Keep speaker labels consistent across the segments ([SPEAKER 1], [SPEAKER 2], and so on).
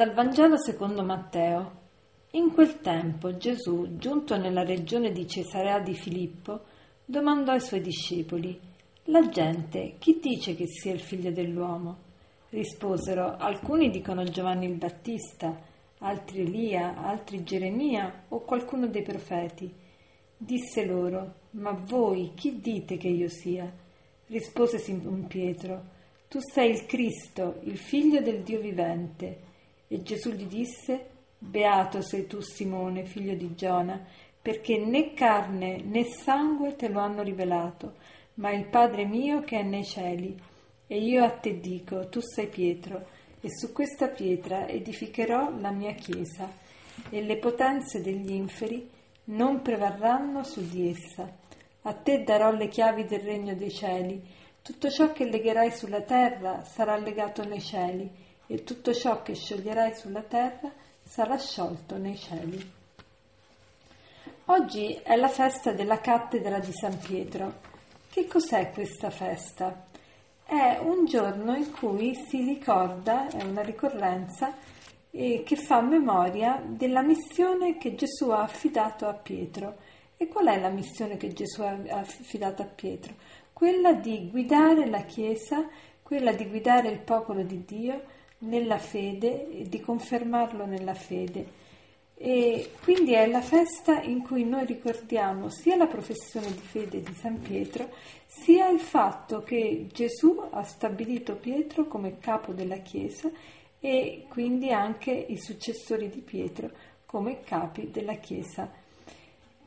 [SPEAKER 1] Dal Vangelo secondo Matteo. In quel tempo Gesù, giunto nella regione di Cesarea di Filippo, domandò ai suoi discepoli: La gente chi dice che sia il figlio dell'uomo? Risposero: Alcuni dicono Giovanni il Battista, altri Elia, altri Geremia o qualcuno dei profeti. Disse loro: Ma voi chi dite che io sia? Rispose Simon Pietro: Tu sei il Cristo, il figlio del Dio vivente. E Gesù gli disse, Beato sei tu Simone, figlio di Giona, perché né carne né sangue te lo hanno rivelato, ma il Padre mio che è nei cieli. E io a te dico, tu sei Pietro, e su questa pietra edificherò la mia chiesa, e le potenze degli inferi non prevarranno su di essa. A te darò le chiavi del regno dei cieli. Tutto ciò che legherai sulla terra sarà legato nei cieli e tutto ciò che scioglierai sulla terra sarà sciolto nei cieli. Oggi è la festa della cattedra di San Pietro. Che cos'è questa festa? È un giorno in cui si ricorda, è una ricorrenza, eh, che fa memoria della missione che Gesù ha affidato a Pietro. E qual è la missione che Gesù ha affidato a Pietro? Quella di guidare la Chiesa, quella di guidare il popolo di Dio nella fede e di confermarlo nella fede. E quindi è la festa in cui noi ricordiamo sia la professione di fede di San Pietro, sia il fatto che Gesù ha stabilito Pietro come capo della Chiesa e quindi anche i successori di Pietro come capi della Chiesa.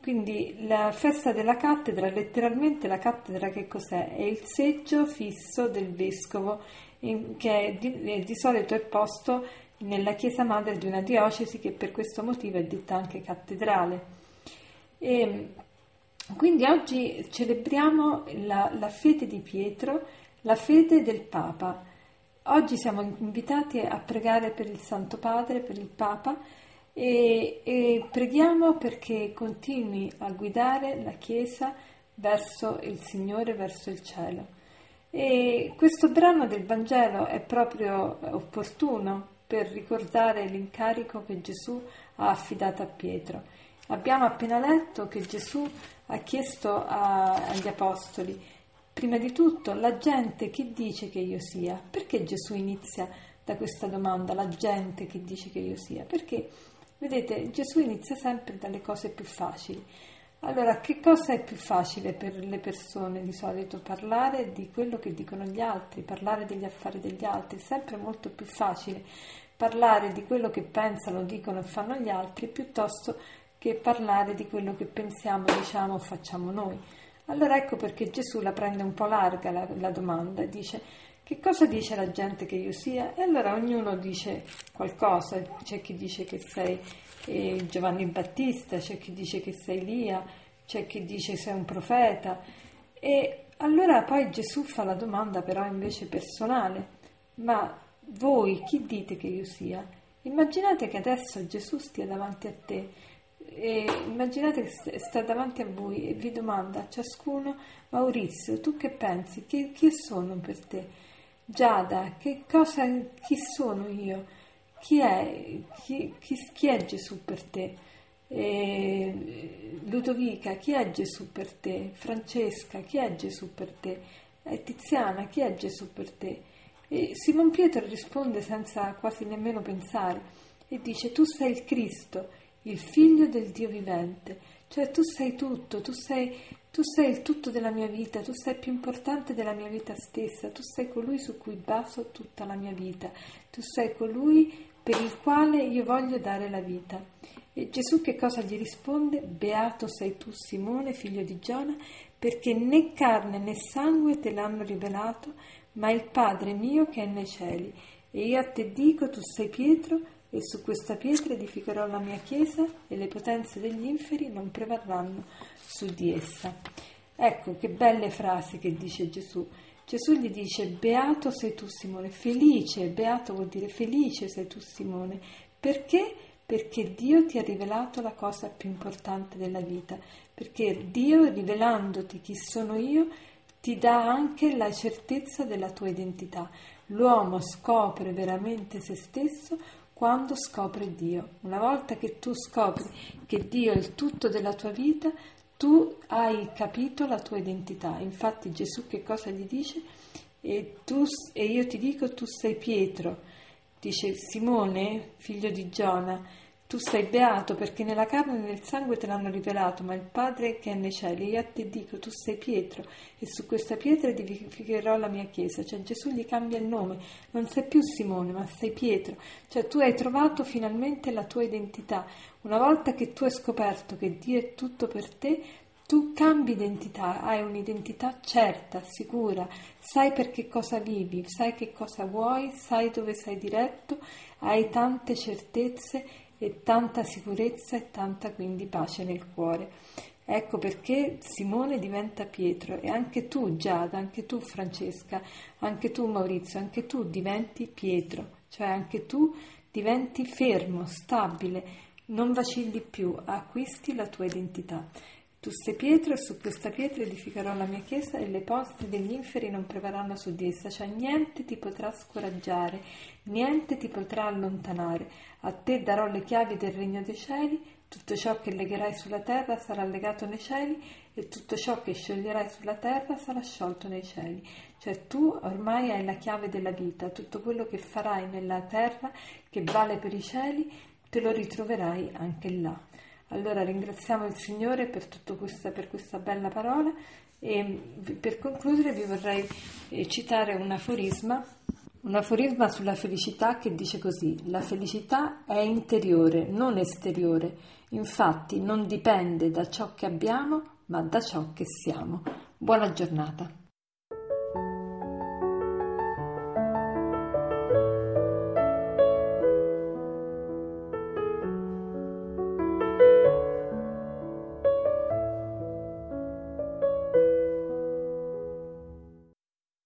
[SPEAKER 1] Quindi la festa della cattedra, letteralmente la cattedra che cos'è? È il seggio fisso del vescovo in, che di, eh, di solito è posto nella chiesa madre di una diocesi che per questo motivo è detta anche cattedrale. E, quindi oggi celebriamo la, la, fede di Pietro, la fede del Papa. Oggi siamo invitati a pregare per il Santo Padre, per il Papa e, e preghiamo perché continui a guidare la Chiesa verso il Signore, verso il cielo. E questo brano del Vangelo è proprio opportuno per ricordare l'incarico che Gesù ha affidato a Pietro. Abbiamo appena letto che Gesù ha chiesto a, agli apostoli, prima di tutto, la gente che dice che io sia. Perché Gesù inizia da questa domanda, la gente che dice che io sia? Perché, vedete, Gesù inizia sempre dalle cose più facili. Allora, che cosa è più facile per le persone di solito? Parlare di quello che dicono gli altri, parlare degli affari degli altri, è sempre molto più facile parlare di quello che pensano, dicono e fanno gli altri piuttosto che parlare di quello che pensiamo, diciamo o facciamo noi. Allora ecco perché Gesù la prende un po' larga la, la domanda dice che cosa dice la gente che io sia? E allora ognuno dice qualcosa, c'è chi dice che sei eh, Giovanni Battista, c'è chi dice che sei Elia, c'è chi dice che sei un profeta. E allora poi Gesù fa la domanda però invece personale, ma voi chi dite che io sia? Immaginate che adesso Gesù stia davanti a te e immaginate che sta davanti a voi e vi domanda a ciascuno Maurizio, tu che pensi? Chi, chi sono per te? Giada, che cosa, chi sono io? Chi è, chi, chi, chi è Gesù per te? Eh, Ludovica, chi è Gesù per te? Francesca, chi è Gesù per te? Eh, Tiziana, chi è Gesù per te? E Simon Pietro risponde senza quasi nemmeno pensare e dice tu sei il Cristo, il figlio del Dio vivente, cioè tu sei tutto, tu sei, tu sei il tutto della mia vita, tu sei più importante della mia vita stessa, tu sei colui su cui baso tutta la mia vita, tu sei colui per il quale io voglio dare la vita. E Gesù che cosa gli risponde? Beato sei tu Simone, figlio di Giona, perché né carne né sangue te l'hanno rivelato, ma il Padre mio che è nei cieli. E io a te dico, tu sei Pietro, e su questa pietra edificherò la mia chiesa, e le potenze degli inferi non prevarranno su di essa. Ecco che belle frasi che dice Gesù. Gesù gli dice, beato sei tu Simone, felice, beato vuol dire felice sei tu Simone. Perché? perché Dio ti ha rivelato la cosa più importante della vita, perché Dio rivelandoti chi sono io ti dà anche la certezza della tua identità. L'uomo scopre veramente se stesso quando scopri Dio. Una volta che tu scopri che Dio è il tutto della tua vita, tu hai capito la tua identità. Infatti Gesù che cosa gli dice? E, tu, e io ti dico, tu sei Pietro. Dice Simone, figlio di Giona, tu sei beato perché nella carne e nel sangue te l'hanno rivelato, ma il Padre che è nei cieli. Io te dico, tu sei Pietro e su questa pietra edificherò la mia chiesa. Cioè Gesù gli cambia il nome, non sei più Simone, ma sei Pietro. Cioè tu hai trovato finalmente la tua identità. Una volta che tu hai scoperto che Dio è tutto per te, tu cambi identità, hai un'identità certa, sicura, sai per che cosa vivi, sai che cosa vuoi, sai dove sei diretto, hai tante certezze e tanta sicurezza e tanta quindi pace nel cuore. Ecco perché Simone diventa Pietro e anche tu Giada, anche tu Francesca, anche tu Maurizio, anche tu diventi Pietro, cioè anche tu diventi fermo, stabile, non vacilli più, acquisti la tua identità. Tu sei Pietro e su questa pietra edificherò la mia chiesa e le porte degli inferi non prevarranno su di essa, cioè niente ti potrà scoraggiare, niente ti potrà allontanare. A te darò le chiavi del regno dei cieli, tutto ciò che legherai sulla terra sarà legato nei cieli e tutto ciò che scioglierai sulla terra sarà sciolto nei cieli. Cioè tu ormai hai la chiave della vita, tutto quello che farai nella terra che vale per i cieli, te lo ritroverai anche là. Allora ringraziamo il Signore per, questa, per questa bella parola e per concludere vi vorrei eh, citare un aforisma, un aforisma sulla felicità che dice così, la felicità è interiore, non esteriore, infatti non dipende da ciò che abbiamo, ma da ciò che siamo. Buona giornata.